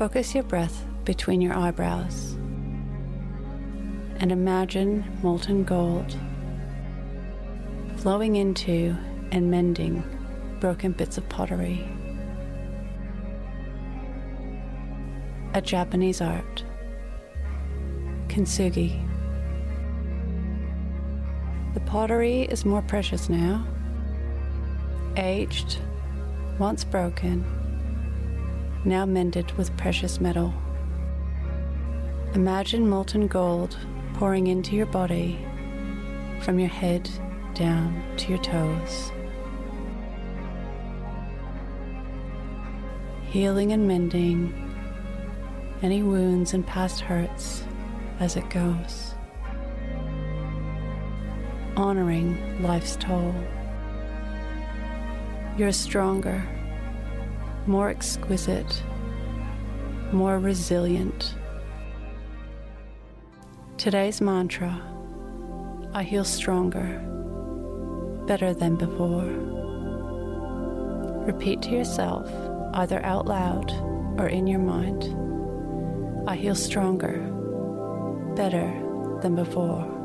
Focus your breath between your eyebrows and imagine molten gold flowing into and mending broken bits of pottery. A Japanese art, kintsugi. The pottery is more precious now, aged, once broken, now mended with precious metal. Imagine molten gold pouring into your body from your head down to your toes. Healing and mending any wounds and past hurts as it goes. Honoring life's toll. You're stronger, more exquisite, more resilient. Today's mantra I heal stronger, better than before. Repeat to yourself, either out loud or in your mind I heal stronger, better than before.